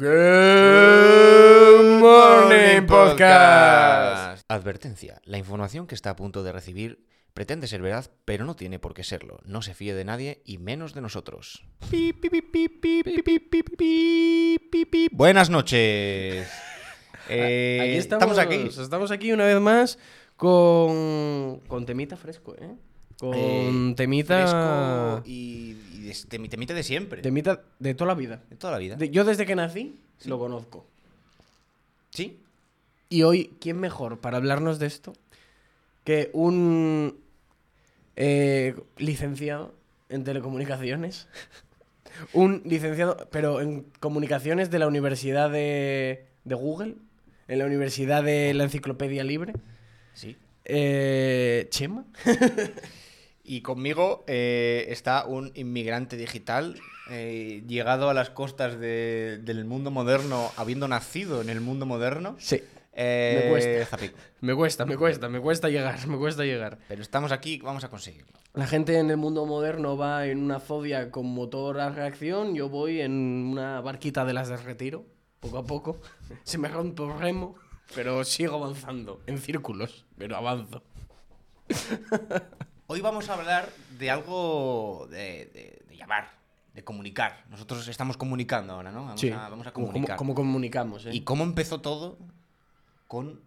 Good Morning Podcast. Advertencia: la información que está a punto de recibir pretende ser verdad, pero no tiene por qué serlo. No se fíe de nadie y menos de nosotros. Buenas noches. Eh, aquí estamos, estamos aquí. Estamos aquí una vez más con, con temita fresco, ¿eh? Con Eh, temita. Y, y de, temi- temita de siempre. Temita de toda la vida. De toda la vida. De- yo desde que nací lo conozco. ¿Sí? Y hoy, ¿quién mejor para hablarnos de esto que un eh, licenciado en telecomunicaciones? un licenciado, pero en comunicaciones de la Universidad de, de Google, en la Universidad de la Enciclopedia Libre. Sí. Eh, Chema. Y conmigo eh, está un inmigrante digital eh, llegado a las costas de- del mundo moderno, habiendo nacido en el mundo moderno. Sí. Eh, Me cuesta. Zapico. Me cuesta, me cuesta, me cuesta llegar, me cuesta llegar. Pero estamos aquí, vamos a conseguirlo. La gente en el mundo moderno va en una Zodia con motor a reacción, yo voy en una barquita de las de retiro, poco a poco. Se me rompe el remo, pero sigo avanzando, en círculos, pero avanzo. Hoy vamos a hablar de algo de, de- de llamar, de comunicar. Nosotros estamos comunicando ahora, ¿no? Vamos, a, vamos a comunicar. como comunicamos, ¿eh? ¿Y cómo empezó todo? Con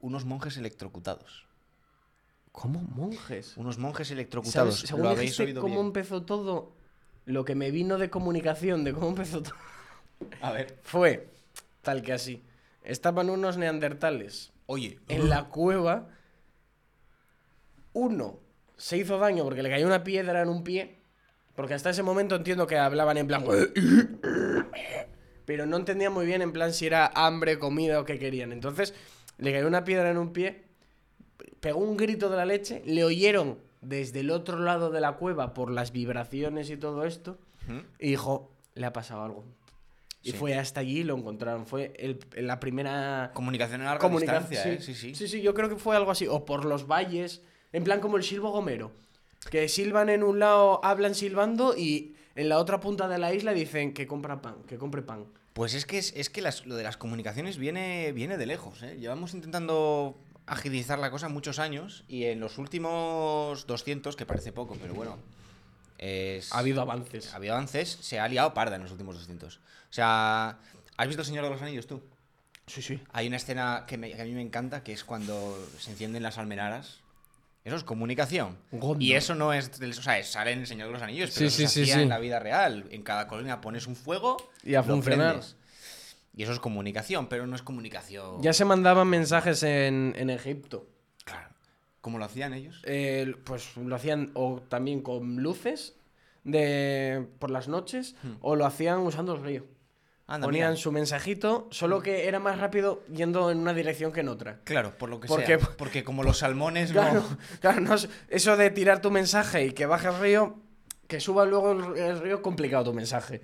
unos monjes electrocutados. ¿Cómo monjes? Unos monjes electrocutados. ¿Sabes? Según Lo habéis dijiste oído cómo bien. empezó todo, lo que me vino de comunicación, de cómo empezó todo, A ver. fue tal que así. Estaban unos neandertales Oye, en la cueva, uno se hizo daño porque le cayó una piedra en un pie, porque hasta ese momento entiendo que hablaban en plan... Pero no entendía muy bien en plan si era hambre, comida o qué querían. Entonces le cayó una piedra en un pie, pegó un grito de la leche, le oyeron desde el otro lado de la cueva por las vibraciones y todo esto, y dijo, le ha pasado algo. Y Sí. fue hasta allí y lo encontraron. Fue el- la primera comunicación a larga comunicación. distancia, ¿eh? Sí, sí. Sí, sí, yo creo que fue algo así. O por los valles, en plan como el silbo gomero. Que silban en un lado, hablan silbando y en la otra punta de la isla dicen que compra pan, que compre pan. Pues es que, es, es que las- lo de las comunicaciones viene, viene de lejos. ¿eh? Llevamos intentando agilizar la cosa muchos años y en los últimos 200, que parece poco, pero bueno, es- Ha habido avances. ha habido avances, se ha liado parda en los últimos 200. O sea, ¿has visto El Señor de los Anillos tú? Sí, sí. Hay una escena que, me- que a mí me encanta, que es cuando se encienden las almenaras. Eso es comunicación. Gondor. Y eso no es... o sea, sale en El Señor de los Anillos, pero Sí, eso sí, se sí, hacía en la vida real. En cada colonia pones un fuego Y a lo funcionar. prendes. Y eso es comunicación, pero no es comunicación... Ya se mandaban mensajes en, en Egipto. Claro. ¿Cómo lo hacían ellos? Eh, pues lo hacían o también con luces de por las noches o lo hacían usando el río. Anda, Ponían mira. su mensajito, solo que era más rápido yendo en una dirección que en otra. Claro, por lo que Porque- sea. Porque como los salmones Claro, no... claro, no es- eso de tirar tu mensaje y que baje el río, que suba luego el, el río, complicado tu mensaje.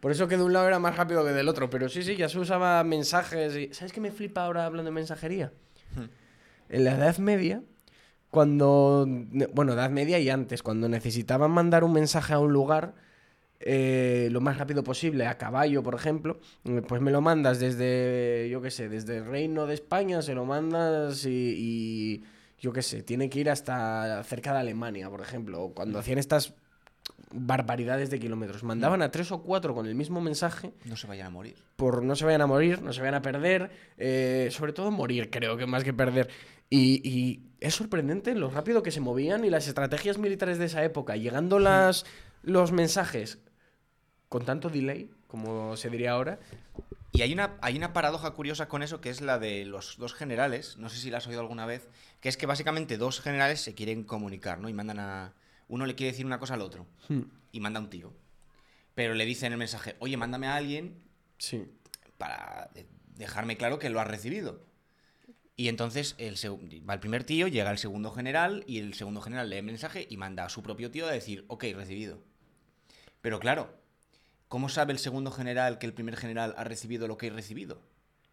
Por eso que de un lado era más rápido que del otro. Pero sí, sí, ya se usaba mensajes. Y... ¿Sabes qué me flipa ahora hablando de mensajería? Hmm. En la Edad Media, cuando. Bueno, Edad Media y antes, cuando necesitaban mandar un mensaje a un lugar. Eh, lo más rápido posible, a caballo, por ejemplo, eh, pues me lo mandas desde, yo qué sé, desde el Reino de España, se lo mandas y, y yo qué sé, tiene que ir hasta cerca de Alemania, por ejemplo, o cuando hacían estas barbaridades de kilómetros. Mandaban a tres o cuatro con el mismo mensaje No se vayan a morir. por no se vayan a morir, no se vayan a perder, eh, sobre todo morir, creo que más que perder. Y, y es sorprendente lo rápido que se movían y las estrategias militares de esa época, llegando las, los mensajes con tanto delay, como se diría ahora. Y hay una, hay una paradoja curiosa con eso que es la de los dos generales, no sé si la has oído alguna vez, que es que básicamente dos generales se quieren comunicar, ¿no? Y mandan a... Uno le quiere decir una cosa al otro y manda a un tío. Pero le dice en el mensaje, oye, mándame a alguien Sí. para de- dejarme claro que lo has recibido. Y entonces el va el primer tío, llega el segundo general y el segundo general lee el mensaje y manda a su propio tío a decir, ok, recibido. Pero claro, ¿cómo sabe el segundo general que el primer general ha recibido lo que ha recibido?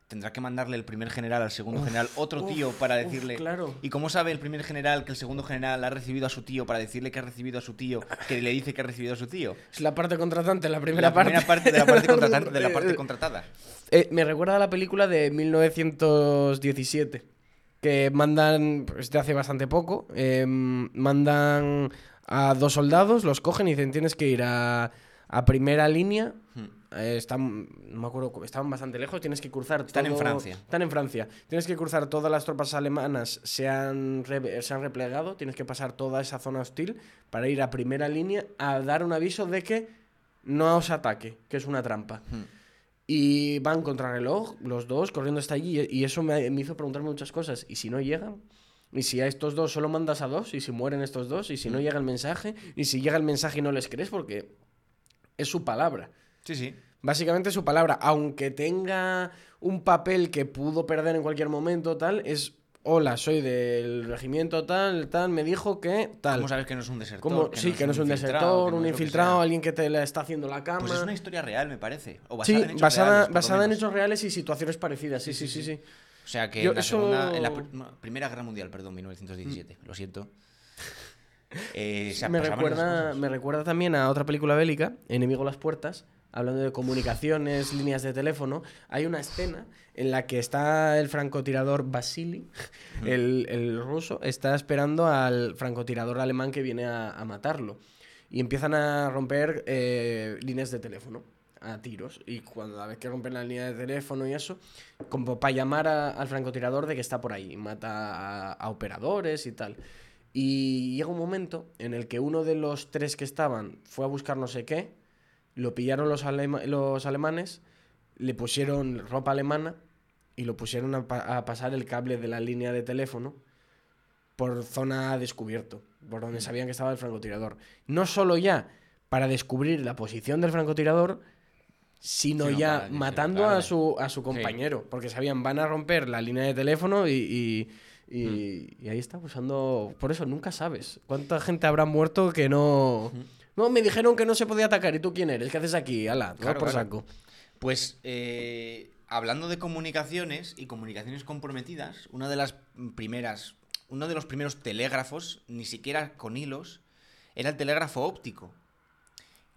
tendrá que mandarle el primer general al segundo general otro tío para uf, decirle. claro. ¿Y cómo sabe el primer general que el segundo general ha recibido a su tío para decirle que ha recibido a su tío, que le dice que ha recibido a su tío? Es la parte contratante, la primera la parte. primera parte de la parte contratante, de la parte contratada. Eh, me recuerda a la película de 1917, que mandan, pues de hace bastante poco, eh, mandan a dos soldados, los cogen y dicen tienes que ir a, a primera línea. Hmm. eh, están, no me acuerdo, estaban bastante lejos, tienes que cruzar Están en Francia. Están en Francia. Tienes que cruzar todas las tropas alemanas, se han, re- se han replegado, tienes que pasar toda esa zona hostil para ir a primera línea a dar un aviso de que no os ataque, que es una trampa. Hmm. Y van contra reloj, los dos, corriendo hasta allí. Y eso me, me hizo preguntarme muchas cosas. ¿Y si no llegan? ¿Y si a estos dos solo mandas a dos? ¿Y si mueren estos dos? ¿Y si no llega el mensaje? ¿Y si llega el mensaje y no les crees? Porque es su palabra. Sí, sí. Básicamente su palabra. Aunque tenga un papel que pudo perder en cualquier momento, tal, es... Hola, soy del regimiento tal, tal, me dijo que tal. ¿Cómo sabes que no es un desertor? Sí, que no es un desertor, un infiltrado, alguien que te le está haciendo la cama. Pues es una historia real, me parece. O Sí, basada en hechos basada, reales, basada en hechos reales y situaciones parecidas. Sí, sí, sí, sí. O sea que Yo en la, eso- segunda- en la Primera Guerra Mundial, perdón, 1917, lo siento. Eh, se me, recuerda, me recuerda también a otra película bélica, Enemigo a las Puertas, hablando de comunicaciones, líneas de teléfono. Hay una escena en la que está el francotirador Vasily, el, el ruso, está esperando al francotirador alemán que viene a, a matarlo. Y empiezan a romper eh, líneas de teléfono a tiros. Y cuando a vez que rompen la línea de teléfono y eso, como para llamar a- al francotirador de que está por ahí, mata a, a operadores y tal. Y llega un momento en el que uno de los tres que estaban fue a buscar no sé qué, lo pillaron los, alema- los alemanes, le pusieron ropa alemana y lo pusieron a, pa- a pasar el cable de la línea de teléfono por zona descubierto, por donde sabían que estaba el francotirador. No solo ya para descubrir la posición del francotirador, sino Sino ya matando a su, a su compañero, porque sabían, van a romper la línea de teléfono y, y- y- y ahí está usando... Por eso nunca sabes cuánta gente habrá muerto que no... No, me dijeron que no se podía atacar. ¿Y tú quién eres? ¿Qué haces aquí? Ala, Claro, por claro. saco. Pues eh, hablando de comunicaciones y comunicaciones comprometidas, una de las primeras, uno de los primeros telégrafos, ni siquiera con hilos, era el telégrafo óptico.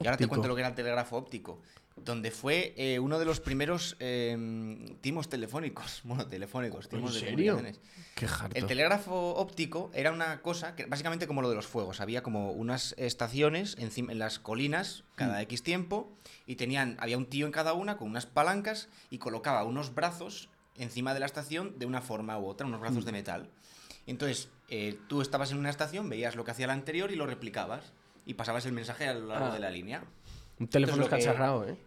Y ahora te cuento lo que era el telégrafo óptico, donde fue eh, uno de los primeros eh, timos telefónicos, bueno, telefónicos, timos serio? Qué harto. El telégrafo óptico era una cosa que básicamente como lo de los fuegos. Había como unas estaciones encima, en las colinas cada Mm. X tiempo y tenían, había un tío en cada una con unas palancas y colocaba unos brazos encima de la estación de una forma u otra, unos Mm. brazos de metal. Entonces, eh, tú estabas en una estación, veías lo que hacía la anterior y lo replicabas y pasabas el mensaje a lo largo Ah. de la línea. Un teléfono ¿eh?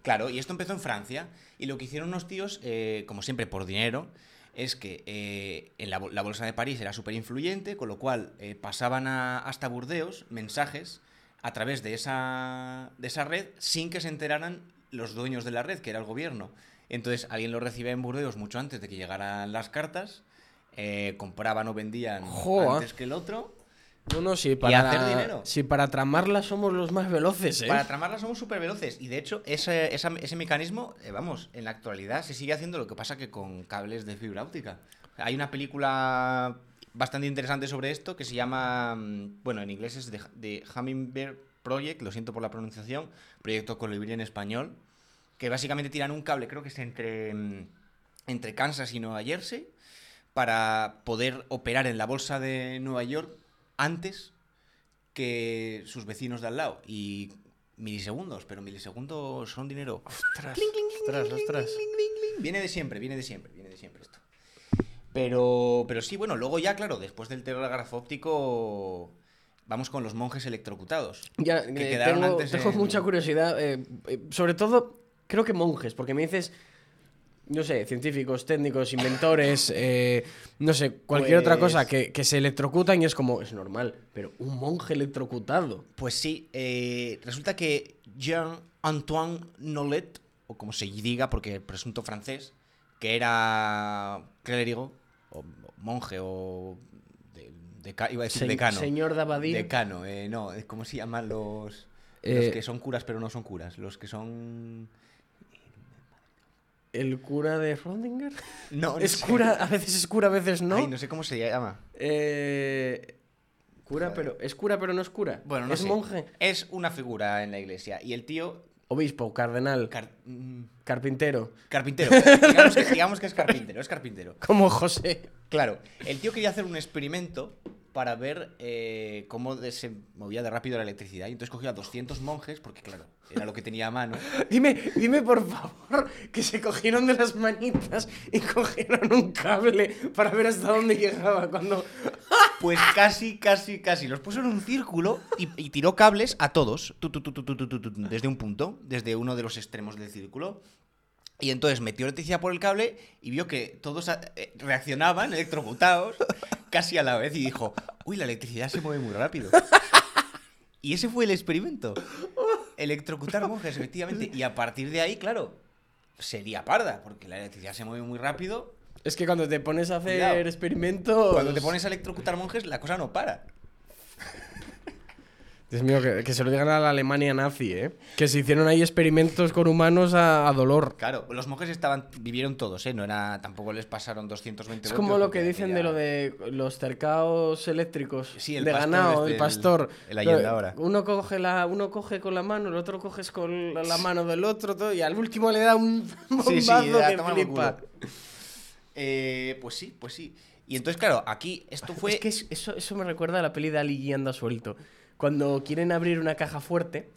Claro, y esto empezó en Francia. Y lo que hicieron unos tíos, eh, como siempre por dinero, es que eh, en la, bol- la bolsa de París era súper influyente, con lo cual eh, pasaban a- hasta Burdeos mensajes a través de esa, de esa red sin que se enteraran los dueños de la red, que era el gobierno. Entonces alguien lo recibía en Burdeos mucho antes de que llegaran las cartas, eh, compraban o vendían Joa. antes que el otro. No, no, sí, para, hacer dinero. sí, para tramarla somos los más veloces, ¿eh? Para tramarlas somos súper veloces. Y de hecho, ese, esa- ese mecanismo, eh, vamos, en la actualidad se sigue haciendo lo que pasa que con cables de fibra óptica. Hay una película bastante interesante sobre esto que se llama, mm, bueno, en inglés es The, The Hummingbird Project, lo siento por la pronunciación, Proyecto Colibrí en español, que básicamente tiran un cable, creo que es entre, mm, entre Kansas y Nueva Jersey, para poder operar en la bolsa de Nueva York antes que sus vecinos de al lado. Y milisegundos, pero milisegundos son dinero. Ostras, ostras, ostras. Viene de siempre, viene de siempre, viene de siempre esto. Pero, pero sí, bueno, luego ya, claro, después del telégrafo óptico, vamos con los monjes electrocutados. Ya, que eh, quedaron tengo, antes tengo en- mucha curiosidad. eh, eh, sobre todo, creo que monjes, porque me dices, no sé, científicos, técnicos, inventores, eh, no sé, cualquier otra Pues- cosa que, que se electrocutan y es como, es normal, pero un monje electrocutado. Pues sí, eh, resulta que Jean-Antoine Nolet, o como se diga, porque presunto francés, que era clérigo, o monje, o de, iba a decir Se- decano. Señor Dabadía. Decano, eh, no, ¿cómo se llaman los, Eh, los que son curas pero no son curas? Los que son... ¿El cura de Rondinger? No, no ¿Es sé. cura? A veces es cura, a veces no. Ay, no sé cómo se llama. Eh, cura, pero. ¿Es cura, pero no es cura? Bueno, no ¿Es sé. monje? Es una figura en la iglesia. Y el tío. Obispo, cardenal, car- mm, carpintero. carpintero. digamos, que, digamos que es carpintero, es carpintero. Como José. Claro, el tío quería hacer un experimento para ver eh, cómo se movía de rápido la electricidad. Y entonces cogía 200 monjes, porque claro, era lo que tenía a mano. dime, dime por favor, que se cogieron de las manitas y cogieron un cable para ver hasta dónde llegaba cuando... Pues casi, casi, casi. Los puso en un círculo y, y tiró cables a todos, tu, tu, tu, desde un punto, desde uno de los extremos del círculo. Y entonces metió electricidad por el cable y vio que todos eh, reaccionaban electrocutados casi a la vez. Y dijo, uy, la electricidad se mueve muy rápido. Y ese fue el experimento. Electrocutar monjes, efectivamente. Y a partir de ahí, claro, sería parda, porque la electricidad se mueve muy rápido. Es que cuando te pones a hacer Cuidado. experimentos. Cuando te pones a electrocutar monjes, la cosa no para. Dios mío, que, que se lo digan a la Alemania nazi, ¿eh? Que se hicieron ahí experimentos con humanos a, a dolor. Claro, los monjes estaban, vivieron todos, ¿eh? No era, tampoco les pasaron 220 Es como lo que dicen de lo de los cercaos eléctricos. Sí, el de pastor ganado, este, el pastor. el Allende ahora. Uno coge, la, uno coge con la mano, el otro coges con la, la mano del otro, todo, y al último le da un bombazo Sí, sí, da- que flipa. Eh, pues sí, pues sí. Y entonces, claro, aquí esto fue... Es que es- eso, eso me recuerda a la peli de Ali G anda suelto. Cuando quieren abrir una caja fuerte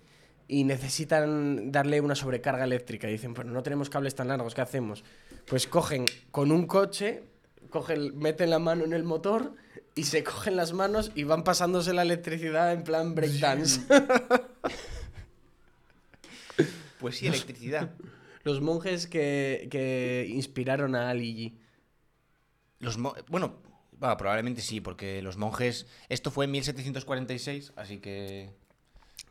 y necesitan darle una sobrecarga eléctrica y dicen, pues no tenemos cables tan largos, ¿qué hacemos? Pues cogen con un coche, cogen, meten la mano en el motor y se cogen las manos y van pasándose la electricidad en plan breakdance. Pues sí, electricidad. Los monjes que, que inspiraron a Ali G. Los mo- bueno, probablemente sí, porque los monjes... Esto fue en 1746, así que...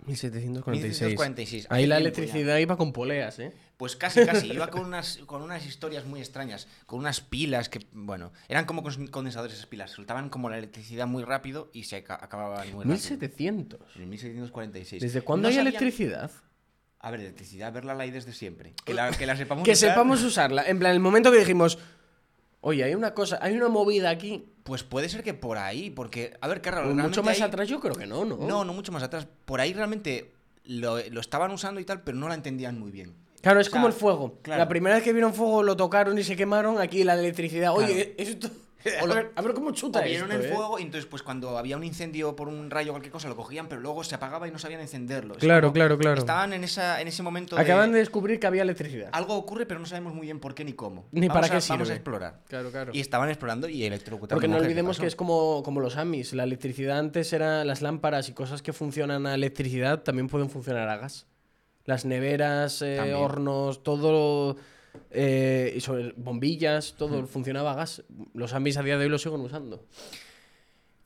1746. 1746. Ahí la ya. electricidad iba con poleas, ¿eh? Pues casi, casi. Iba con unas, con unas historias muy extrañas. Con unas pilas que, bueno, eran como condensadores esas pilas. Soltaban como la electricidad muy rápido y se aca- acababan muy rápido. 1700. En 1746. ¿Desde cuándo No hay electricidad? A ver, electricidad, verla la hay desde siempre. Que la, que la sepamos que usar, sepamos usarla. En plan, el momento que dijimos, oye, hay una cosa, hay una movida aquí. Pues puede ser que por ahí, porque, a ver, qué raro. mucho más atrás yo creo que no, ¿no? No, no mucho más atrás. Por ahí realmente lo, lo estaban usando y tal, pero no la entendían muy bien. Claro, es O sea, como el fuego. claro. La primera vez que vieron fuego lo tocaron y se quemaron. Aquí la electricidad. Oye, Claro. esto. A ver, a ver cómo chuta O vieron esto, el ¿eh? fuego y entonces pues cuando había un incendio por un rayo o cualquier cosa lo cogían, pero luego se apagaba y no sabían encenderlo. Es Claro, claro, claro. Estaban en, esa, en ese momento Acaban de de... descubrir que había electricidad. Algo ocurre pero no sabemos muy bien por qué ni cómo. Ni Vamos para a- qué Vamos sirve. a explorar. Claro, claro. Y estaban explorando y electrocutando. Porque no monjes, ¿qué olvidemos que es como, como los AMIs. La electricidad antes era las lámparas y cosas que funcionan a electricidad también pueden funcionar a gas. Las neveras, eh, hornos, todo. Eh, y sobre bombillas, todo funcionaba a gas. Los AMIs a día de hoy lo siguen usando.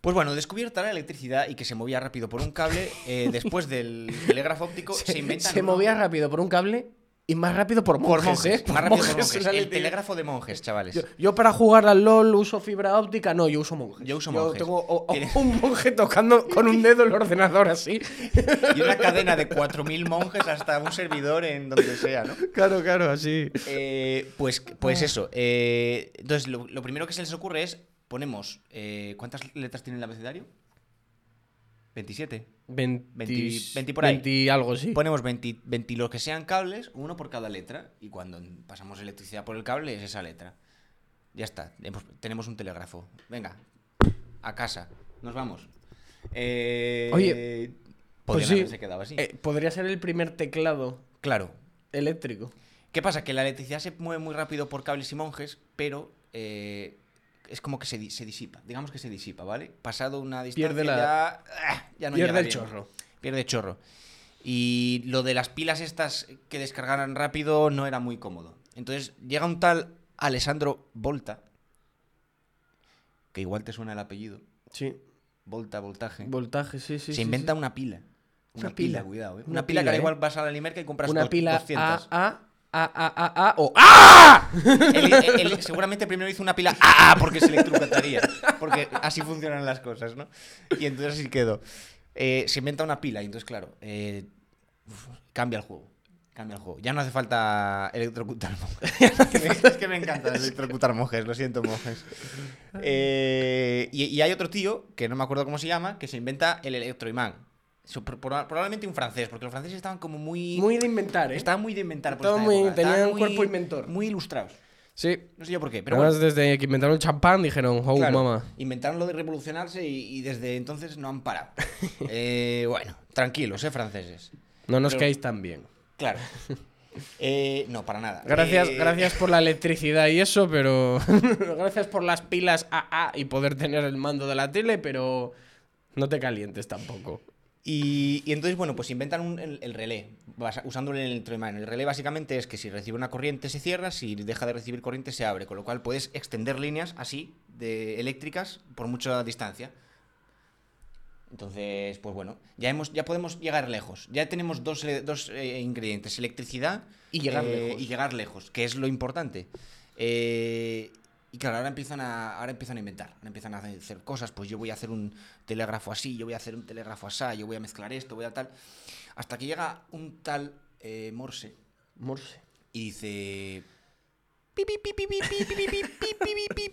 Pues bueno, descubierta la electricidad y que se movía rápido por un cable, eh, después del telégrafo óptico se, se uno- movía rápido por un cable y más rápido por por monjes, monjes. ¿eh? Más rápido por Monjes, El telégrafo de monjes, chavales. Yo, yo para jugar al LOL uso fibra óptica, no, yo uso monjes. Yo uso monjes. tengo o- o- Tiene- un monje tocando con un dedo el ordenador así. Y una cadena de 4.000 monjes hasta un servidor en donde sea, ¿no? Claro, claro, así. Eh, pues, pues eso. eh, entonces, lo, lo primero que se les ocurre es, ponemos, eh, ¿cuántas letras tiene el abecedario? 27. 20, 20 20 por ahí. 20 algo, sí. Ponemos 20, 20 los que sean cables, uno por cada letra. Y cuando pasamos electricidad por el cable es esa letra. Ya está, tenemos un telégrafo. Venga, a casa, nos vamos. Eh, Oye, pues sí. haberse quedado así. Eh, podría ser el primer teclado claro, eléctrico. ¿Qué pasa? Que la electricidad se mueve muy rápido por cables y monjes, pero eh, es como que se, se disipa. Digamos que se disipa, ¿vale? Pasado una distancia Pierde la- ya, ¡ah! ya no Pierde llega el bien. chorro. Pierde chorro. Y lo de las pilas estas que descargaran rápido no era muy cómodo. Entonces llega un tal Alessandro Volta, que igual te suena el apellido. Sí. Volta, voltaje. Voltaje, sí, sí. se sí, inventa sí. una pila. Una, Una pila, pila. cuidado, ¿eh? Una Una, pila, pila, que ¿eh? igual vas a la Limerca y compras Una pila 200. A, A, A, A, A, A o ¡Ah! Él, él- él seguramente primero hizo una pila ¡Ah! porque se electrocutaría. Porque así funcionan las cosas, ¿no? Y entonces así quedó. Eh, se inventa una pila y entonces, claro, eh, uf, cambia el juego. Cambia el juego. Ya no hace falta electrocutar monjes. es que me encanta electrocutar monjes, lo siento, monjes. Eh, y, y hay otro tío, que no me acuerdo cómo se llama, que se inventa el electroimán. Probablemente un francés, porque los franceses estaban como muy. Muy de inventar, ¿eh? Estaban muy de inventar. por Estaban muy- época, tenían estaban cuerpo inventor. Muy ilustrados. Sí. No sé yo por qué, pero Además, bueno. desde que inventaron el champán dijeron, oh, Claro, mamá. Inventaron lo de revolucionarse y, y desde entonces no han parado. Eh, bueno, tranquilos, eh, franceses. No nos Pero- caéis tan bien. Claro. Eh, no, para nada. Gracias, Eh, gracias por la electricidad y eso, pero. gracias por las pilas AA y poder tener el mando de la tele, pero. No te calientes tampoco. Y, y entonces, bueno, pues inventan un- el, el relé, usando el electroimán. El relé básicamente es que si recibe una corriente se cierra, si deja de recibir corriente se abre, con lo cual puedes extender líneas así, de eléctricas, por mucha distancia. Entonces, pues bueno, ya, hemos, ya podemos llegar lejos. Ya tenemos dos, dos, eh, ingredientes, electricidad Y llegar eh, lejos. y llegar lejos, que es lo importante. Eh, y claro, ahora empiezan a, ahora empiezan a inventar, ahora empiezan a hacer cosas, pues yo voy a hacer un telégrafo así, yo voy a hacer un telégrafo así, yo voy a mezclar esto, voy a tal. Hasta que llega un tal Morse. Morse. Y dice...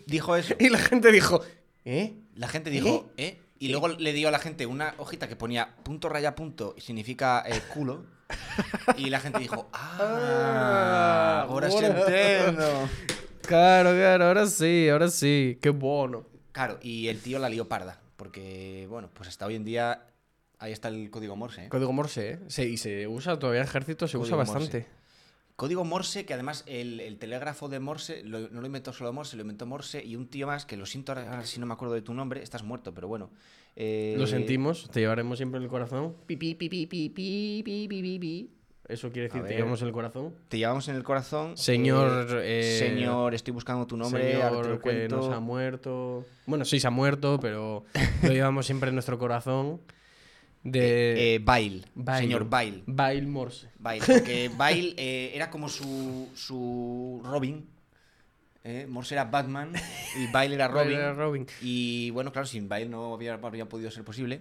dijo eso. Y la gente dijo... ¿Eh? La gente dijo... ¿Eh? Y luego le dio a la gente una hojita que ponía punto raya punto significa culo. y la gente dijo, ah, ahora, ahora. sí entiendo. Claro, claro, ahora sí, ahora sí. Qué bueno. Claro, y el tío la lió parda. Porque, bueno, pues hasta hoy en día ahí está el código Morse. ¿eh? Código Morse, ¿eh? Sí, y se usa todavía en ejército, se usa Código bastante. Morse. Código Morse, que además el, el telégrafo de Morse lo- no lo inventó solo Morse, lo inventó Morse y un tío más, que lo siento ahora, ahora si no me acuerdo de tu nombre, estás muerto, pero bueno. eh, Lo sentimos, te llevaremos siempre en el corazón. Pi, pi, pi, pi, pi, pi, pi, pi, pi, pi. Eso quiere decir, A te ver. llevamos en el corazón. Te llevamos en el corazón. Señor, eh, eh, señor, estoy buscando tu nombre, ahora te Señor lo que cuento. nos ha muerto. Bueno, sí, se ha muerto, pero lo llevamos siempre en nuestro corazón. De Eh, Bail, Bail. Señor Bail. Bail Morse. Bail, porque Bail eh, era como su, su Robin. eh, Morse era Batman y Bail era Robin. Bail era Robin. Y bueno, claro, sin Bail no había, habría podido ser posible.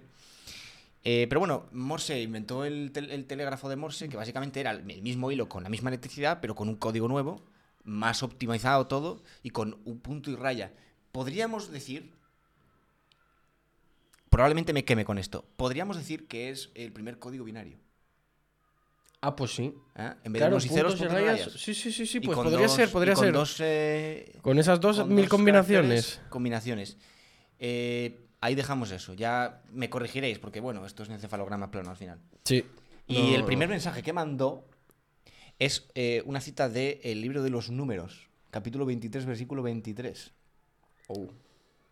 Eh, pero bueno, Morse inventó el, tel- el telégrafo de Morse, que básicamente era el mismo hilo con la misma electricidad, pero con un código nuevo, más optimizado todo y con un punto y raya. Podríamos decir, probablemente me queme con esto, podríamos decir que es el primer código binario. Ah, pues sí. ¿eh? En vez Claro, de unos y ceros, puntos y rayas. rayas. Sí, sí, sí, sí, pues podría dos- ser, podría con ser. Dos, eh, Con esas dos con mil dos combinaciones. Combinaciones. Eh, ahí dejamos eso. Ya me corregiréis, porque bueno, esto es un encefalograma plano al final. Sí. Y No- el primer mensaje que mandó es eh, una cita del libro de los números, capítulo 23, versículo 23. Oh.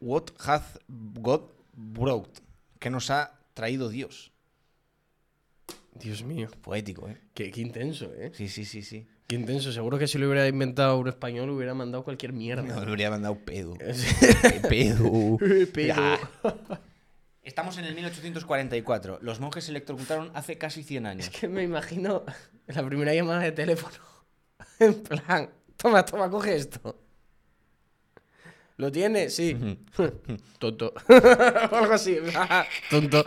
What hath God brought? ¿Qué nos ha traído Dios? Dios mío. Poético, ¿eh? Qué, qué intenso, ¿eh? Sí, sí, sí, sí. Qué intenso. Seguro que si lo hubiera inventado un español hubiera mandado cualquier mierda. No, le habría mandado pedo. Sí. ¡Qué pedo! Ya. Estamos en el 1844. Los monjes se electrocutaron hace casi 100 años. Es que me imagino la primera llamada de teléfono. En plan, toma, toma, coge esto. ¿Lo tiene? Sí. Tonto. o algo así. Tonto.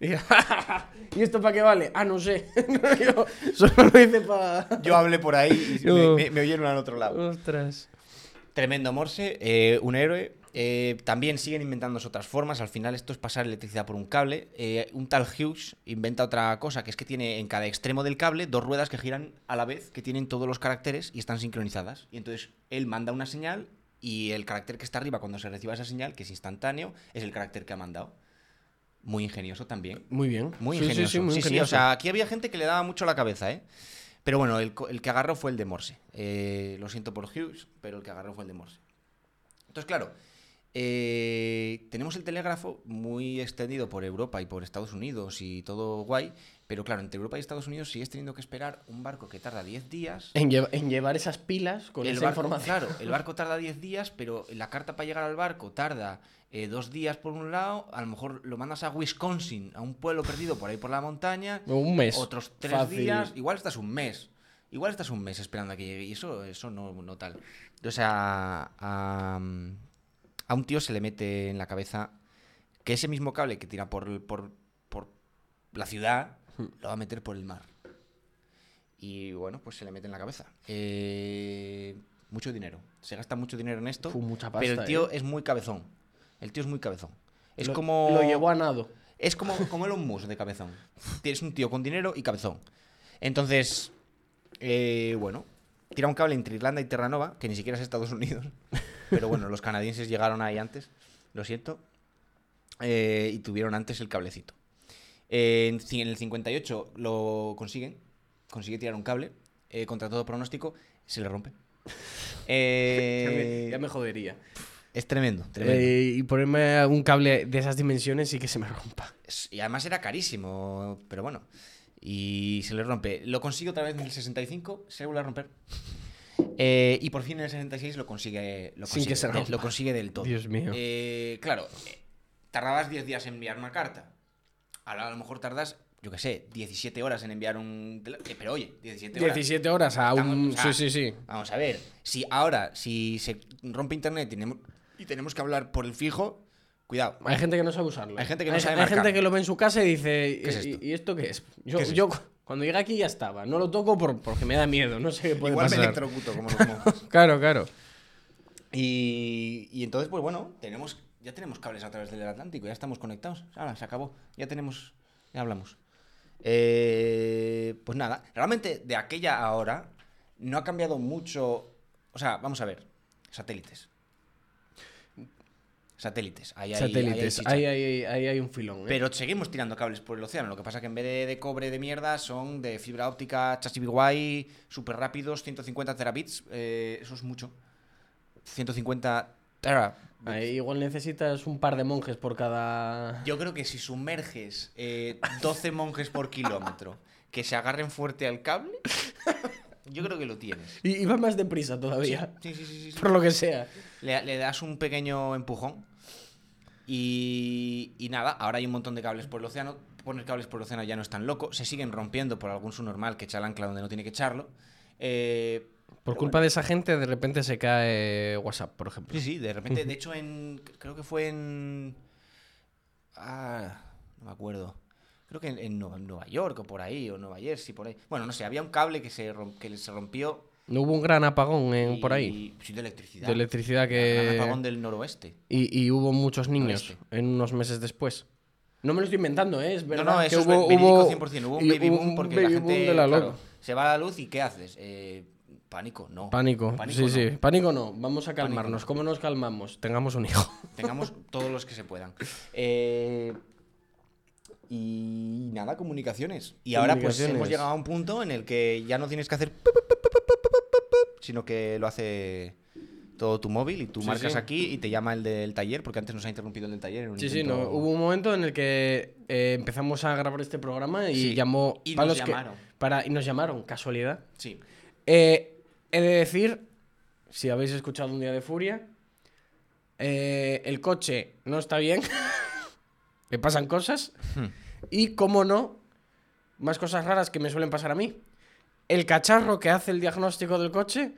Y ¿Y esto para qué vale? Ah, no sé. Yo solo lo hice para. Yo hablé por ahí y me, me- me oyeron al otro lado. Ostras. Tremendo Morse, eh, un héroe. Eh, también siguen inventándose otras formas. Al final esto es pasar electricidad por un cable. Eh, un tal Hughes inventa otra cosa, que es que tiene en cada extremo del cable dos ruedas que giran a la vez, que tienen todos los caracteres y están sincronizadas. Y entonces él manda una señal y el carácter que está arriba cuando se reciba esa señal, que es instantáneo, es el carácter que ha mandado. Muy ingenioso también. Muy bien. Muy Sí, sí, ingenioso. Sí, muy sí, sí, ingenioso. o sea, aquí había gente que le daba mucho la cabeza, ¿eh? Pero bueno, el, el que agarró fue el de Morse. Eh, lo siento por Hughes, pero el que agarró fue el de Morse. Entonces, claro, eh, tenemos el telégrafo muy extendido por Europa y por Estados Unidos y todo guay, pero claro, entre Europa y Estados Unidos sigues teniendo que esperar un barco que tarda 10 días. En, lleva- en llevar esas pilas con El esa barco, información. claro, el barco tarda 10 días, pero la carta para llegar al barco tarda eh, dos días por un lado, a lo mejor lo mandas a Wisconsin, a un pueblo perdido por ahí por la montaña, Un mes. otros tres Fácil. días, igual estás un mes. Igual estás un mes esperando a que llegue. Y eso, eso no, no tal. O sea, a, a un tío se le mete en la cabeza que ese mismo cable que tira por, por, por la ciudad Hmm. lo va a meter por el mar. Y bueno, pues se le mete en la cabeza. Eh, mucho dinero. Se gasta mucho dinero en esto. Fu, mucha pero el pasta, tío ¿eh? es muy cabezón. El tío es muy cabezón. Es Lo- como. Lo llevó a nado. Es como, como Elon Musk de cabezón. Tienes un tío con dinero y cabezón. Entonces, eh, bueno, tira un cable entre Irlanda y Terranova, que ni siquiera es Estados Unidos. Pero bueno, los canadienses llegaron ahí antes, lo siento. eh, y tuvieron antes el cablecito. Eh, en, el 58 lo consiguen, consigue tirar un cable, eh, contra todo pronóstico, se le rompe. Ya Eh, me, ya me jodería. es tremendo, tremendo. Eh, y ponerme un cable de esas dimensiones y que se me rompa. Y además era carísimo, pero bueno. Y se le rompe. Lo consigue otra vez en el 65, se vuelve a romper. Eh, y por fin en el 66 lo consigue, lo Sin consigue, que se rompa. lo consigue del todo. Dios mío. Eh, claro, eh, tardabas 10 días en enviar una carta. Ahora a lo mejor tardas, yo qué sé, 17 horas en enviar un... eh, pero oye, 17 horas. 17 horas a un... Estamos- o sea, sí, sí, sí. Vamos a ver, si ahora, si se rompe internet y tenemos, y tenemos que hablar por el fijo, cuidado. Hay gente que no sabe usarlo. Hay gente que no hay, sabe hay marcar. gente que lo ve en su casa y dice, ¿Qué es ¿y, esto? y esto qué es? Yo, ¿Qué es yo cu- cuando llegué aquí ya estaba. No lo toco por, porque me da miedo. No sé qué puede Igual me pasar. electrocuto como los monjes. Claro, claro. Y, y entonces, pues bueno, tenemos, ya tenemos cables a través del Atlántico, ya estamos conectados. Ahora, se acabó. Ya tenemos, ya hablamos. Eh, pues nada, realmente de aquella a ahora no ha cambiado mucho. O sea, vamos a ver, satélites. Satélites. Ahí hay- ahí hay Satélites. chicha. Ahí hay, ahí hay un filón. ¿eh? Pero seguimos tirando cables por el océano. Lo que pasa que en vez de, de cobre de mierda son de fibra óptica, chachi guay, súper rápidos, 150 terabits. eh, eso es mucho. 150 terabits. Ahí igual necesitas un par de monjes por cada... Yo creo que si sumerges eh, 12 monjes por kilómetro que se agarren fuerte al cable, yo creo que lo tienes. Y, y va más deprisa todavía. Sí, sí, sí, sí, sí. Por lo que sea. Le, le das un pequeño empujón. Y, y nada, ahora hay un montón de cables por el océano. Poner cables por el océano ya no es tan loco. Se siguen rompiendo por algún subnormal que echa el ancla donde no tiene que echarlo. Eh, Por culpa de esa gente, de repente se cae WhatsApp, por ejemplo. Sí, sí, de repente, de hecho, en. Creo que fue en. Ah, no me acuerdo. Creo que en, en Nueva, York o por ahí, o Nueva Jersey, por ahí. Bueno, no sé, había un cable que se, que se rompió. No hubo un gran apagón en- y- por ahí. Sí, de electricidad. De electricidad El gran que... apagón del noroeste. Y, y hubo muchos niños en unos meses después. No me lo estoy inventando, ¿eh? Es verdad no, no, que eso hubo, es verídico hubo- 100%. Hubo un baby boom porque baby la boom gente. de la claro, se va la luz y ¿qué haces? Eh, pánico, no. Pánico. Pánico sí, no. sí. Pánico no. Vamos a calmarnos. no. ¿Cómo nos calmamos? Tengamos un hijo. Tengamos todos los que se puedan. Eh, y nada, comunicaciones. Y ahora pues hemos llegado a un punto en el que ya no tienes que hacer sino que lo hace todo tu móvil y tú Sí, marcas sí. aquí y te llama el del taller, porque antes nos ha interrumpido el del taller. en un Sí, sí, no. Hubo un momento en el que eh, empezamos a grabar este programa y Sí. llamó. Y para nos los que- llamaron. para, y nos llamaron, casualidad. Sí. Eh, he de decir, si habéis escuchado Un Día de Furia, eh, el coche no está bien, que pasan cosas, Hmm. y como no, más cosas raras que me suelen pasar a mí. El cacharro que hace el diagnóstico del coche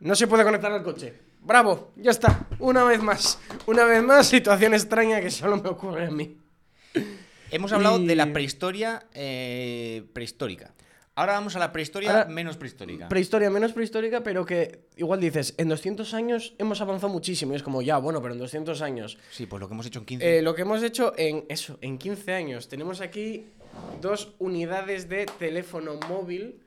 no se puede conectar al coche. Bravo, ya está, una vez más. Una vez más, situación extraña que solo me ocurre a mí. Hemos hablado de la prehistoria eh, prehistórica. Ahora vamos a la prehistoria Ahora- menos prehistórica. Prehistoria menos prehistórica, pero que igual dices, en 200 años hemos avanzado muchísimo. Y es como, ya, bueno, pero en 200 años. sí, pues lo que hemos hecho en 15. Eh, lo que hemos hecho en eso, en 15 años. Tenemos aquí dos unidades de teléfono móvil.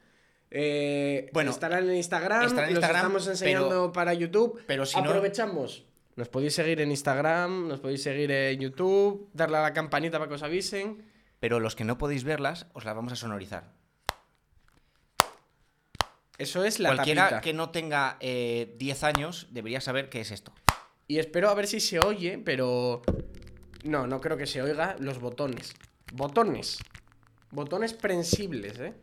Eh, Bueno, estarán en Instagram, estarán en los estamos enseñando pero- para YouTube. pero si no- Aprovechamos. Nos podéis seguir en Instagram, nos podéis seguir en YouTube, darle a la campanita para que os avisen. Pero los que no podéis verlas, os las vamos a sonorizar. Eso es la Cualquiera tapita. que no tenga eh, 10 años debería saber qué es esto. Y espero a ver si se oye, pero. No, no creo que se oiga los botones. Botones. Botones prensibles, ¿eh?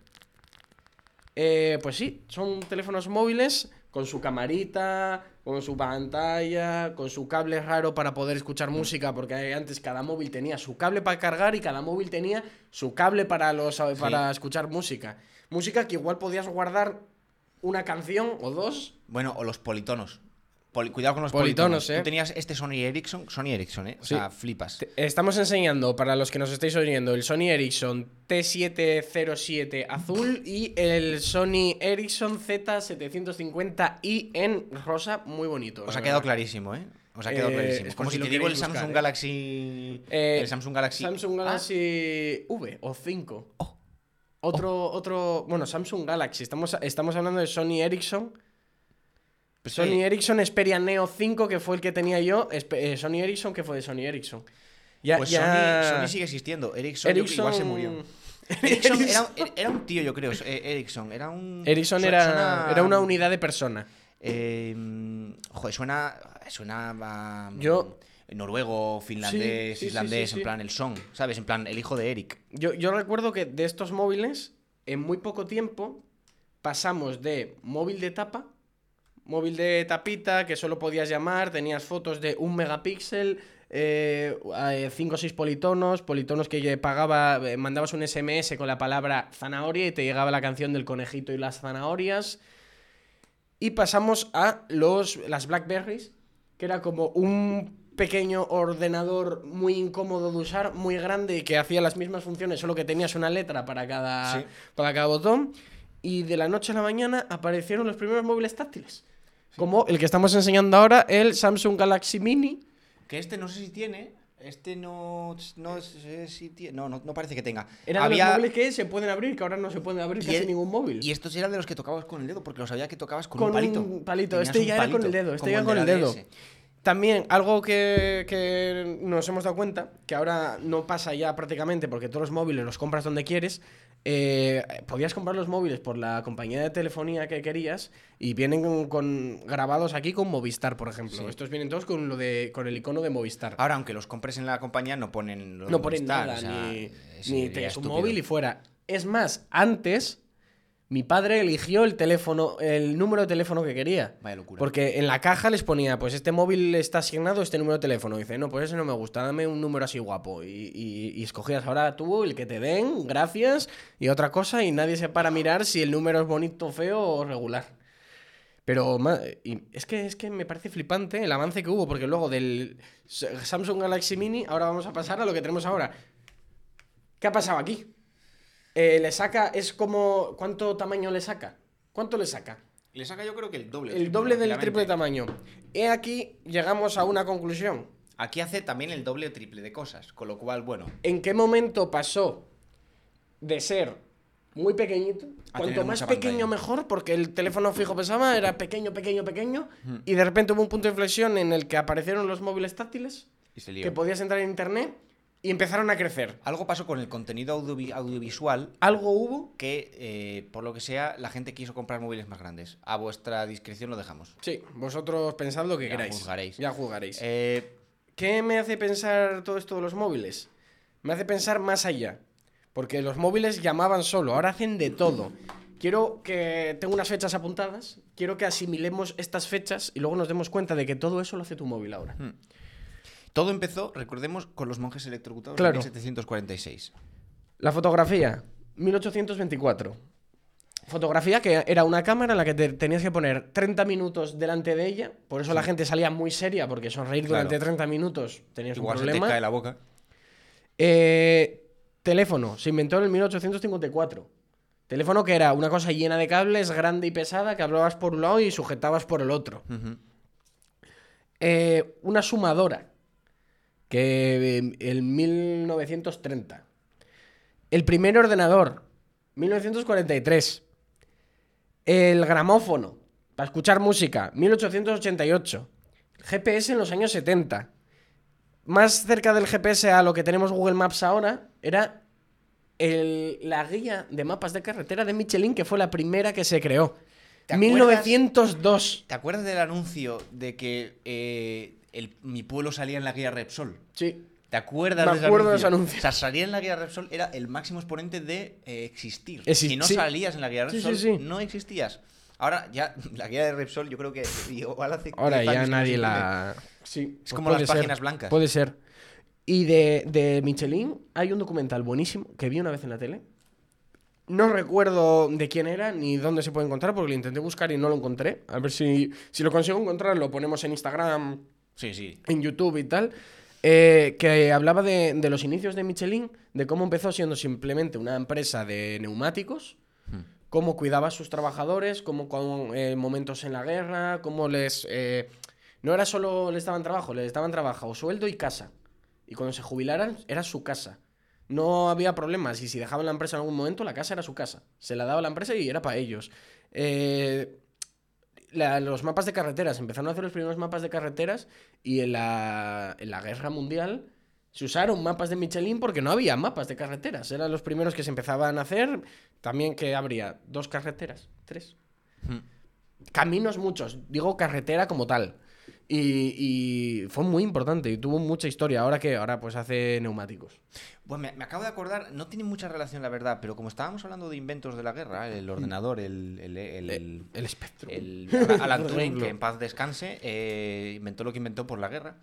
Eh, pues sí, son teléfonos móviles con su camarita, con su pantalla, con su cable raro para poder escuchar música, porque antes cada móvil tenía su cable para cargar y cada móvil tenía su cable para, los, para escuchar música. Música que igual podías guardar una canción o dos. Bueno, o los politonos. Cuidado con los Politonos, politonos. ¿eh? Tú tenías este Sony Ericsson, Sony Ericsson, ¿eh? O Sí. sea, flipas. Te- Estamos enseñando, para los que nos estáis oyendo, el Sony Ericsson T707 azul y el Sony Ericsson Z750i en rosa, muy bonito. Os ha quedado clarísimo, ¿eh? Os ha quedado Eh, clarísimo. es Como si si te digo el Samsung buscar, ¿eh? Galaxy. Eh, el Samsung Galaxy. Samsung Ah, Galaxy V o 5. Otro, otro, bueno, Samsung Galaxy. Estamos, estamos hablando de Sony Ericsson. Pues Sony Ericsson Xperia Neo 5, que fue el que tenía yo. Eh, Sony Ericsson, que fue de Sony Ericsson. Ya, Pues ya- Sony, Sony sigue existiendo. Ericsson, yo- igual se murió. Ericsson era, un tío, yo creo. eh, Ericsson era un. Ericsson era, suena- era una unidad de persona. Eh, mm, joder, suena. Suena a. Yo- Noruego, finlandés, Sí, sí, sí, islandés, sí, en plan el Song, ¿sabes? En plan el hijo de Eric. Yo, yo recuerdo que de estos móviles, en muy poco tiempo, pasamos de móvil de tapa, móvil de tapita, que solo podías llamar, tenías fotos de un megapíxel, 5 o 6 politonos, politonos que pagaba, eh, mandabas un SMS con la palabra zanahoria y te llegaba la canción del conejito y las zanahorias. Y pasamos a los, las Blackberries, que era como un pequeño ordenador muy incómodo de usar, muy grande y que hacía las mismas funciones, solo que tenías una letra para cada, Sí. para cada botón. Y de la noche a la mañana aparecieron los primeros móviles táctiles. Como el que estamos enseñando ahora, el Samsung Galaxy Mini. Que este no sé si tiene. Este no. No sé si tiene. No, no, no parece que tenga. Era de Había- los móviles que se pueden abrir, que ahora no se pueden abrir y casi el- ningún móvil. Y estos eran de los que tocabas con el dedo, porque lo sabía que tocabas con, Con un palito. un palito. Este ya era con el dedo, este ya con el dedo. También algo que, que nos hemos dado cuenta, que ahora no pasa ya prácticamente porque todos los móviles los compras donde quieres, eh, podías comprar los móviles por la compañía de telefonía que querías y vienen con, con- grabados aquí con Movistar, por ejemplo. Sí. Estos vienen todos con, lo de, con el icono de Movistar. Ahora, aunque los compres en la compañía, no ponen. lo de no ponen Movistar, nada, o sea, ni, ni te un móvil y fuera. Es más, antes mi padre eligió el teléfono, el número de teléfono que quería. Vaya locura. Porque en la caja les ponía, pues este móvil está asignado este número de teléfono. dice, no, pues ese no me gusta, dame un número así guapo. Y, y- y escogías ahora tú el que te den, gracias, y otra cosa, y nadie se para a mirar si el número es bonito, feo o regular. Pero y es, que, es que me parece flipante el avance que hubo, porque luego del Samsung Galaxy Mini, ahora vamos a pasar a lo que tenemos ahora. ¿Qué ha pasado aquí? Eh, le saca, es como, ¿cuánto tamaño le saca? ¿Cuánto le saca? Le saca yo creo que el doble. El doble del triple tamaño. He aquí, llegamos a una conclusión. Aquí hace también el doble o triple de cosas. Con lo cual, bueno. ¿En qué momento pasó de ser muy pequeñito? Cuanto más pequeño pantalla. mejor, porque el teléfono fijo pesaba, era pequeño, pequeño, pequeño. Y de repente hubo un punto de inflexión en el que aparecieron los móviles táctiles, Y se lió. que podías entrar en internet y empezaron a crecer. Algo pasó con el contenido audiovi- audiovisual Algo hubo. que, eh, por lo que sea, la gente quiso comprar móviles más grandes. A vuestra discreción lo dejamos. Sí, vosotros pensad lo que Ya queráis. juzgaréis. Ya juzgaréis. Eh, ¿Qué me hace pensar todo esto de los móviles? Me hace pensar más allá. Porque los móviles llamaban solo, ahora hacen de todo. Quiero que tengo unas fechas apuntadas, quiero que asimilemos estas fechas y luego nos demos cuenta de que todo eso lo hace tu móvil ahora. Todo empezó, recordemos, con los monjes electrocutados Claro. en 1746. La fotografía, 1824. Fotografía que era una cámara en la que te tenías que poner 30 minutos delante de ella, por eso la gente salía muy seria, porque sonreír Claro. durante 30 minutos tenías Igual un se te problema. cae la boca. Eh, teléfono, se inventó en el 1854. Teléfono que era una cosa llena de cables, grande y pesada, que hablabas por un lado y sujetabas por el otro. Eh, una sumadora, que en el 1930. El primer ordenador, 1943. El gramófono, para escuchar música, 1888. GPS en los años 70. Más cerca del GPS a lo que tenemos Google Maps ahora, era el- la guía de mapas de carretera de Michelin, que fue la primera que se creó. ¿Te acuerdas? 1902. ¿Te acuerdas del anuncio de que eh, el- mi pueblo salía en la guía Repsol? Sí. ¿Te acuerdas Me de ese acuerdo de ese anuncio. O sea, salir en la guía Repsol era el máximo exponente de eh, existir. Exi- si no sí. salías en la guía Repsol, sí, sí. no existías. Ahora ya, la guía de Repsol, yo creo que igual hace. Ahora 10 ya nadie la. Sí, Es pues como las ser, páginas blancas. Puede ser. Y de, de Michelin hay un documental buenísimo que vi una vez en la tele. No recuerdo de quién era ni dónde se puede encontrar porque lo intenté buscar y no lo encontré. A ver si, si lo consigo encontrar, lo ponemos en Instagram, Sí, sí. en YouTube y tal. eh, que hablaba de, de los inicios de Michelin, de cómo empezó siendo simplemente una empresa de neumáticos, Hmm. cómo cuidaba a sus trabajadores, cómo con eh, momentos en la guerra, cómo les... eh, no era solo les daban trabajo, les daban trabajo, sueldo y casa. Y cuando se jubilaran, era su casa. No había problemas y si dejaban la empresa en algún momento, la casa era su casa. Se la daba la empresa y era para ellos. Eh, la- los mapas de carreteras, empezaron a hacer los primeros mapas de carreteras y en la, en la guerra mundial se usaron mapas de Michelin porque no había mapas de carreteras. Eran los primeros que se empezaban a hacer. También que habría dos carreteras, tres. Hmm. Caminos muchos, digo carretera como tal. Y, y fue muy importante y tuvo mucha historia. Ahora que ahora pues hace neumáticos. Bueno, me, me acabo de acordar, no tiene mucha relación la verdad, pero como estábamos hablando de inventos de la guerra, el ordenador, el... el, el- El, el espectro. Alan Turing, que en paz descanse, eh, inventó lo que inventó por la guerra.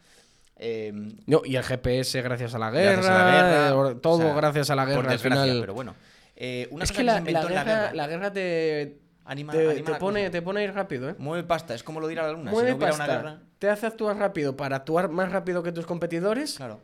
Eh, No, y el GPS gracias a la Gracias guerra. a la guerra, eh, o todo sea, gracias a la guerra. por al desgracia, final. pero bueno. Eh, una es cosa que la, la la guerra, guerra, la guerra te, anima, te, anima te pone, cosa. te pone a ir rápido, ¿eh? Mueve pasta, es como lo de ir a la luna. Mueve si no pasta, una guerra, te hace actuar rápido para actuar más rápido que tus competidores claro.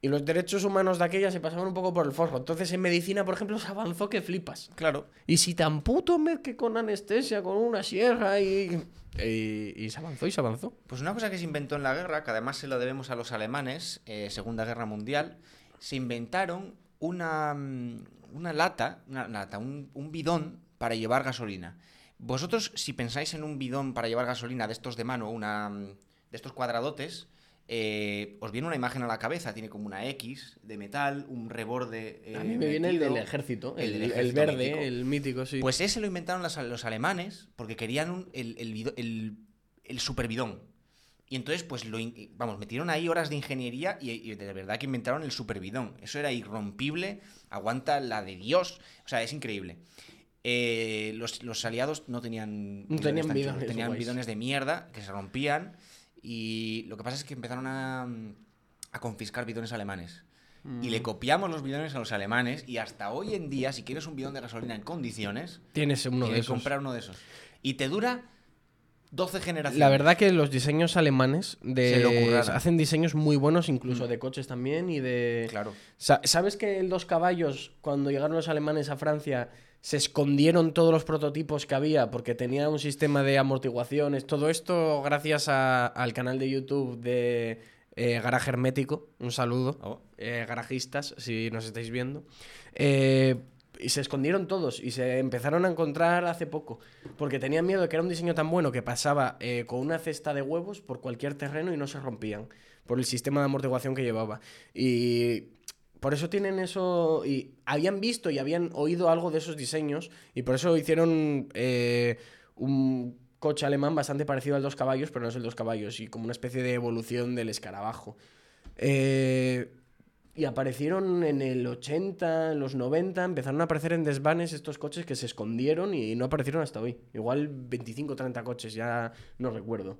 y los derechos humanos de aquella se pasaban un poco por el forro. Entonces en medicina, por ejemplo, se avanzó que flipas. Claro. Y si tan puto me que con anestesia, con una sierra y, y... y se avanzó y se avanzó. Pues una cosa que se inventó en la guerra, que además se lo debemos a los alemanes, eh, Segunda Guerra Mundial, se inventaron una, mm, una lata, una lata, un, un bidón para llevar gasolina. Vosotros, si pensáis en un bidón para llevar gasolina de estos de mano, una, mm, de estos cuadradotes, eh, os viene una imagen a la cabeza, tiene como una X de metal, un reborde. eh, a mí me viene el del ejército, el verde, mítico. el mítico, sí. Pues ese lo inventaron los alemanes porque querían un- el, el, el, superbidón. Y entonces, pues, lo, vamos, metieron ahí horas de ingeniería y, y de verdad que inventaron el superbidón. Eso era irrompible, aguanta la de Dios. O sea, es increíble. Eh, los, los aliados no tenían, No tenían bidones tenían bidones de mierda que se rompían. Y lo que pasa es que empezaron a, a confiscar bidones alemanes. Y Mm. le copiamos los bidones a los alemanes. Y hasta hoy en día, si quieres un bidón de gasolina en condiciones, Tienes uno de esos. comprar uno de esos. Y te dura 12 generaciones. La verdad que los diseños alemanes de Se lo curraron. hacen diseños muy buenos, incluso Mm. de coches también y de... Claro. Sa- ¿Sabes que el dos caballos, cuando llegaron los alemanes a Francia, se escondieron todos los prototipos que había porque tenía un sistema de amortiguaciones? Todo esto gracias a- al canal de YouTube de eh, Garaje Hermético. Un saludo. Oh. eh, garajistas, si nos estáis viendo. Eh, y se escondieron todos y se empezaron a encontrar hace poco. Porque tenían miedo de que era un diseño tan bueno que pasaba eh, con una cesta de huevos por cualquier terreno y no se rompían. Por el sistema de amortiguación que llevaba. Y por eso tienen eso. Y habían visto y habían oído algo de esos diseños. Y por eso hicieron eh, un coche alemán bastante parecido al dos caballos, pero no es el dos caballos. Y como una especie de evolución del escarabajo. Eh, y aparecieron en el 80, en los 90, empezaron a aparecer en desvanes estos coches que se escondieron y no aparecieron hasta hoy. Igual 25 o 30 coches, ya no recuerdo.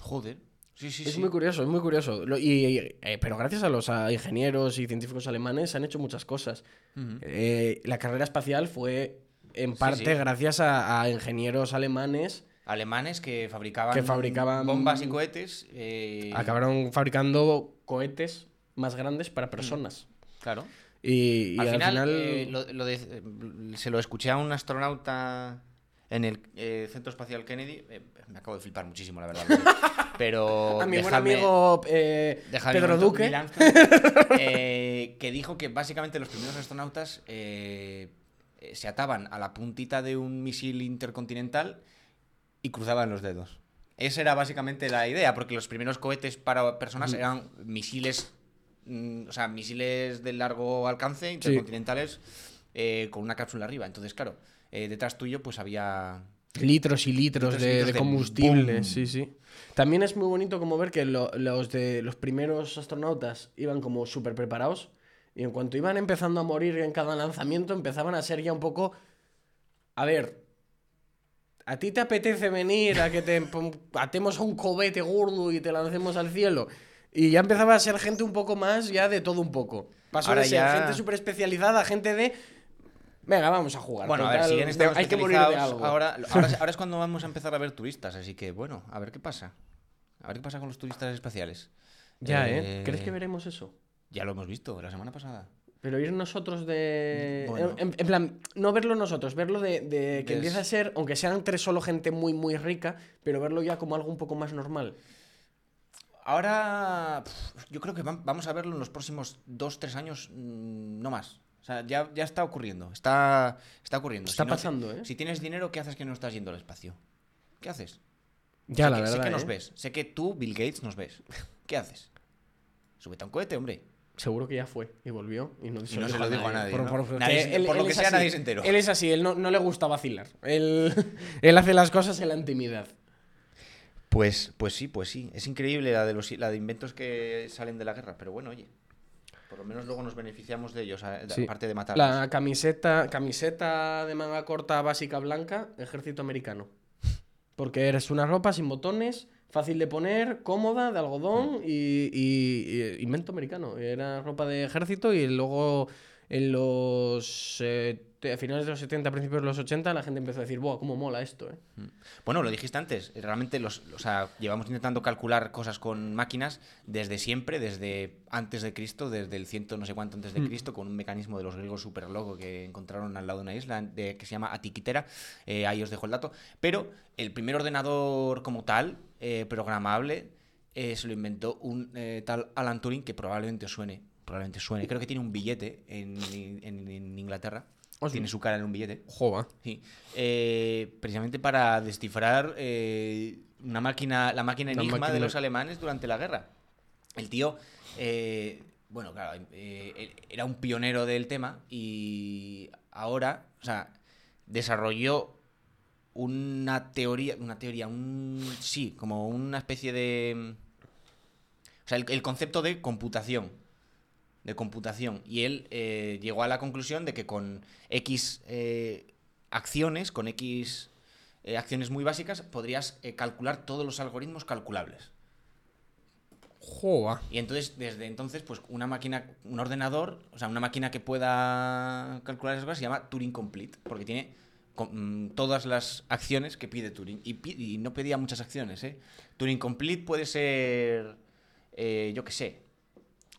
Joder. Sí, sí, es sí. muy curioso, es muy curioso. Lo- y, eh, pero gracias a los a ingenieros y científicos alemanes se han hecho muchas cosas. Ujú. Eh, la carrera espacial fue en parte gracias a, a ingenieros alemanes. Alemanes que fabricaban, Que fabricaban- bombas y cohetes. eh, Acabaron fabricando cohetes más grandes para personas. Claro. Y, y al al final, final, eh, lo- lo de- eh, se lo escuché a un astronauta en el eh, Centro Espacial Kennedy. me acabo de flipar muchísimo, la verdad. Pero. a mi buen amigo eh, Pedro momento, Duque. Armstrong, eh, que dijo que básicamente los primeros astronautas eh, eh, se ataban a la puntita de un misil intercontinental y cruzaban los dedos. Esa era básicamente la idea, porque los primeros cohetes para personas eran misiles, mm, o sea, misiles de largo alcance, intercontinentales, con una cápsula arriba. Entonces, claro, detrás tuyo pues había... Litros y litros, de, litros de de combustible, sí, sí. También es muy bonito como ver que lo- los, de, los primeros astronautas iban como súper preparados y en cuanto iban empezando a morir en cada lanzamiento empezaban a ser ya un poco... A ver, ¿a ti te apetece venir a que te atemos a un cobete gordo y te lancemos al cielo? Y ya empezaba a ser gente un poco más ya de todo un poco. Pasó Ahora de ser ya- gente súper especializada gente de Venga, vamos a jugar. Bueno, a ver, siguen estando hay que morir de algo. Ahora, ahora, ahora es cuando vamos a empezar a ver turistas, así que bueno, a ver qué pasa. A ver qué pasa con los turistas espaciales. Ya, ¿eh? Eh, ¿Crees que veremos eso? Ya lo hemos visto la semana pasada. Pero ir nosotros de. Bueno. En, en plan, no verlo nosotros, verlo de, de que Des- empieza a ser, aunque sean entre solo gente muy, muy rica, pero verlo ya como algo un poco más normal. Ahora, yo creo que vam- vamos a verlo en los próximos dos, tres años, mm, no más. O sea, ya, ya está ocurriendo. Está, está ocurriendo. Está Si no- pasando, ¿eh? Si tienes dinero, ¿qué haces que no estás yendo al espacio? ¿Qué haces? Ya, sé la que, verdad. sé que nos ¿eh? ves. Sé que tú, Bill Gates, nos ves. ¿Qué haces? Súbete a un cohete, hombre. Seguro que ya fue y volvió y no, Y no se lo dijo a nadie, ¿no? porque Nadie por lo que sea, así. nadie se enteró. Él es así, él no, no le gusta vacilar. Él, él hace las cosas en la intimidad. Pues, pues sí, pues sí. Es increíble la de los la de inventos que salen de la guerra, pero bueno, oye. Por lo menos luego nos beneficiamos de ellos, Sí. aparte de matarlos. La camiseta, camiseta de manga corta básica blanca, ejército americano. Porque eres una ropa sin botones, fácil de poner, cómoda, de algodón y, y- y invento americano. Era ropa de ejército y luego en los eh, a finales de los 70, principios de los 80, la gente empezó a decir, ¡buah, cómo mola esto! eh". Bueno, lo dijiste antes, realmente los, o sea, llevamos intentando calcular cosas con máquinas desde siempre, desde antes de Cristo, desde el ciento no sé cuánto antes de Mm. Cristo, con un mecanismo de los griegos súper loco que encontraron al lado de una isla de- que se llama Atiquitera, eh, ahí os dejo el dato, pero el primer ordenador como tal, eh, programable, se lo inventó un tal Alan Turing que probablemente os suene, probablemente suene, creo que tiene un billete en, en- en Inglaterra, Hostia. tiene su cara en un billete. Jova. Sí, eh, precisamente para descifrar eh, una máquina, la máquina La enigma máquina- de los alemanes durante la guerra. El tío, eh, bueno, claro, era un pionero del tema y ahora, o sea, desarrolló una teoría, una teoría, un sí, como una especie de, o sea, el, el concepto de computación de computación. Y él eh, llegó a la conclusión de que con X eh, acciones, con X eh, acciones muy básicas, podrías calcular todos los algoritmos calculables. Jova. Y entonces, desde entonces, pues una máquina, un ordenador, o sea, una máquina que pueda calcular esas cosas se llama Turing Complete, porque tiene con- mm, todas las acciones que pide Turing. Y, y no pedía muchas acciones, ¿eh? Turing Complete puede ser, yo qué sé,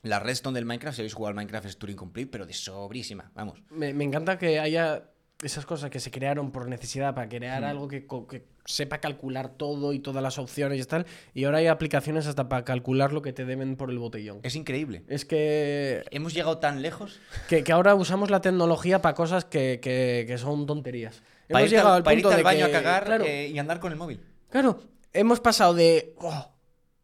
la redstone del Minecraft, si habéis jugado al Minecraft es Turing Complete, pero de sobrísima, vamos. Me, me encanta que haya esas cosas que se crearon por necesidad para crear algo que, sepa calcular todo y todas las opciones y tal. Y ahora hay aplicaciones hasta para calcular lo que te deben por el botellón. Es increíble. Es que, Hemos llegado tan lejos. que, que ahora usamos la tecnología para cosas que, que- que son tonterías. Para Hemos irte, llegado al, al para punto irte al de baño a cagar Claro, eh, y andar con el móvil. claro, hemos pasado de... "Oh,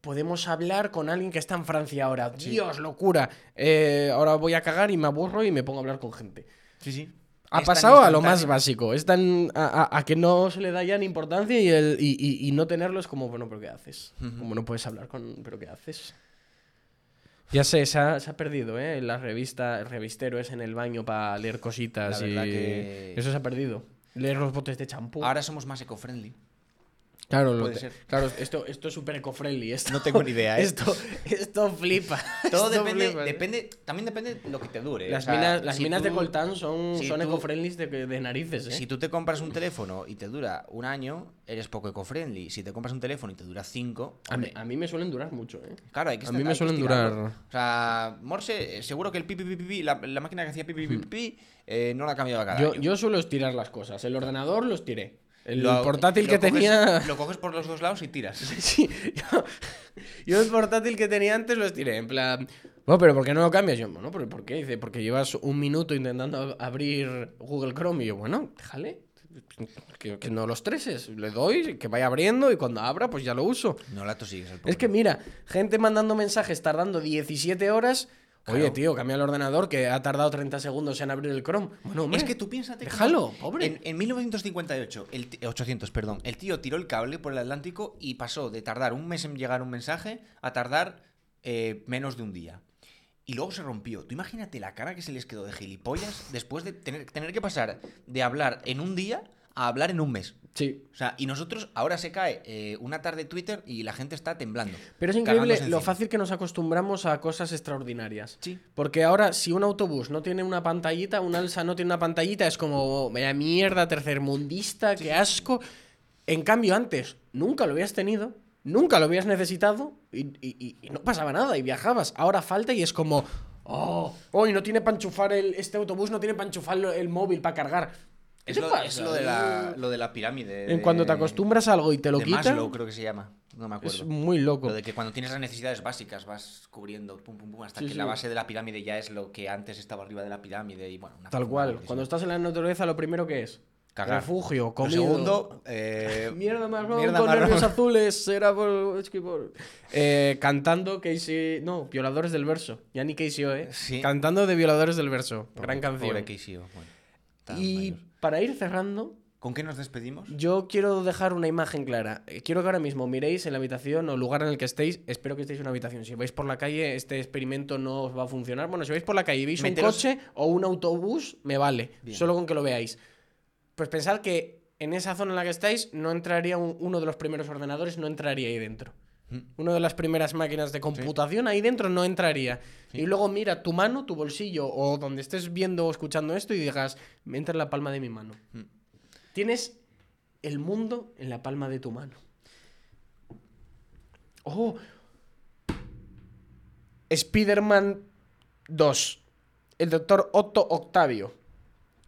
podemos hablar con alguien que está en Francia ahora. Dios, locura. Eh, ahora voy a cagar y me aburro y me pongo a hablar con gente. Sí, sí. Ha Es pasado a lo más básico. Es tan. A, a- a que no se le da ya ni importancia y, el, y, y- y no tenerlo es como, bueno, ¿pero qué haces? Como no puedes hablar con. ¿Pero qué haces? Ya sé, se ha, se ha perdido, ¿eh? La revista, el revistero es en el baño para leer cositas La y. que- Eso se ha perdido. Leer los botes de champú. Ahora somos más eco-friendly. Claro, lo ser. claro, esto, esto es súper eco-friendly. esto- No tengo ni idea, ¿eh? Esto, esto flipa. Todo Esto depende, flipa, ¿eh? depende, también depende de lo que te dure. Las o sea, minas, las si minas de coltán son, si son eco-friendly de, de narices, ¿eh? Si tú te compras un teléfono y te dura un año, eres poco eco-friendly. Si te compras un teléfono y te dura cinco, A mí, a mí me suelen durar mucho, ¿eh? claro, hay que a mí me suelen durar- O sea, Morse, eh, seguro que el pipi pipi pi, la, la máquina que hacía pipi pipi pi, eh, no la ha cambiado cada Yo, año. yo suelo estirar las cosas. El ordenador lo estiré. El Lo- portátil lo que coges- tenía. Lo coges por los dos lados y tiras. Sí, yo, yo el portátil que tenía antes lo estiré. En plan. Bueno, pero ¿por qué no lo cambias? Yo, bueno, ¿pero por qué? Dice, porque llevas un minuto intentando ab- abrir Google Chrome. Y yo, bueno, déjale. Que, que no los treses. Le doy, que vaya abriendo y cuando abra, pues ya lo uso. No la tosigues Es que mira, gente mandando mensajes tardando 17 horas. Oye, tío, cambia el ordenador que ha tardado 30 segundos en abrir el Chrome. Bueno, hombre, Es que tú piénsate. Déjalo, pobre. En, en 1958, el ti- 800, perdón, el tío tiró el cable por el Atlántico y pasó de tardar un mes en llegar un mensaje a tardar eh, menos de un día. Y luego se rompió. Tú imagínate la cara que se les quedó de gilipollas después de tener, tener que pasar de hablar en un día a hablar en un mes. Sí. O sea, y nosotros ahora se cae eh, una tarde Twitter y la gente está temblando. Pero es increíble lo fácil que nos acostumbramos a cosas extraordinarias. Sí. Porque ahora, si un autobús no tiene una pantallita, un alza no tiene una pantallita, es como, vaya mierda, tercermundista, qué asco. En cambio, antes, nunca lo habías tenido, nunca lo habías necesitado y, y- y- y no pasaba nada y viajabas. Ahora falta y es como, oh, hoy no tiene para enchufar el, este autobús, no tiene para enchufar el móvil para cargar. ¿Qué Es lo, es lo de la, lo de la pirámide. En cuando te de- acostumbras a algo y te lo de quitan, Maslow, creo que se llama. No me es acuerdo. muy loco. Lo de que cuando tienes las necesidades básicas vas cubriendo pum, pum, pum, hasta Sí, que sí. la base de la pirámide ya es lo que antes estaba arriba de la pirámide y bueno, una Tal cual. Cuando estás en la naturaleza, lo primero que es Cagar. refugio, Lo comida. segundo, eh, Mierda marrón mierda con marrón. nervios azules. Será por. es por- Eh, cantando Casey. No, Violadores del Verso. Ya ni Casey O, ¿eh? Sí. Cantando de Violadores del Verso. Pobre- Gran canción. Pobre KCO, bueno, y mayor. Para ir cerrando, ¿Con qué nos despedimos? yo quiero dejar una imagen clara. Eh, Quiero que ahora mismo miréis en la habitación o lugar en el que estéis. Espero que estéis en una habitación. Si vais por la calle, este experimento no os va a funcionar. Bueno, si vais por la calle y veis Meteros- un coche o un autobús, me vale. Bien. Solo con que lo veáis. Pues pensad que en esa zona en la que estáis no entraría un- uno de los primeros ordenadores, no entraría ahí dentro. Mm. Una de las primeras máquinas de computación ahí dentro no entraría. Y luego mira tu mano, tu bolsillo o donde estés viendo o escuchando esto y digas, me entra en la palma de mi mano. Mm. Tienes el mundo en la palma de tu mano. Oh. Spider-Man 2. El doctor Otto Octavio.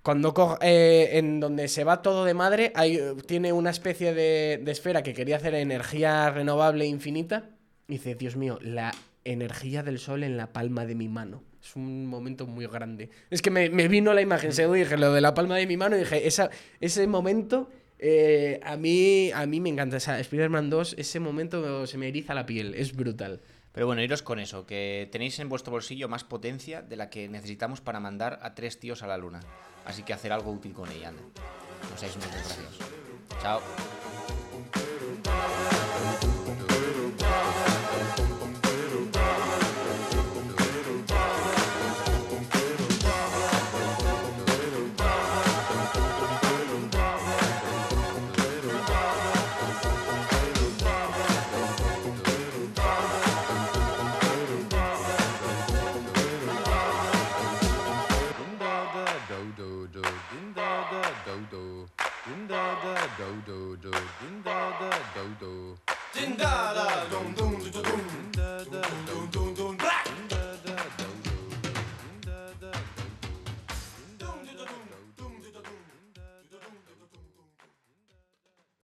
Cuando co- eh, en donde se va todo de madre, hay, tiene una especie de, esfera que quería hacer energía renovable infinita. Y dice, Dios mío, la energía del sol en la palma de mi mano. Es un momento muy grande. Es que me, vino la imagen, según dije lo de la palma de mi mano, y dije, esa, ese momento eh, a, mí, a mí me encanta. O sea, Spider-Man 2, ese momento se me eriza la piel, es brutal. Pero bueno, iros con eso, que tenéis en vuestro bolsillo más potencia de la que necesitamos para mandar a tres tíos a la luna. Así que hacer algo útil con ella, anda. No seáis unos desgraciados. Chao. do do din da da do do. Din da da dum dum do do din da da dum dum dum.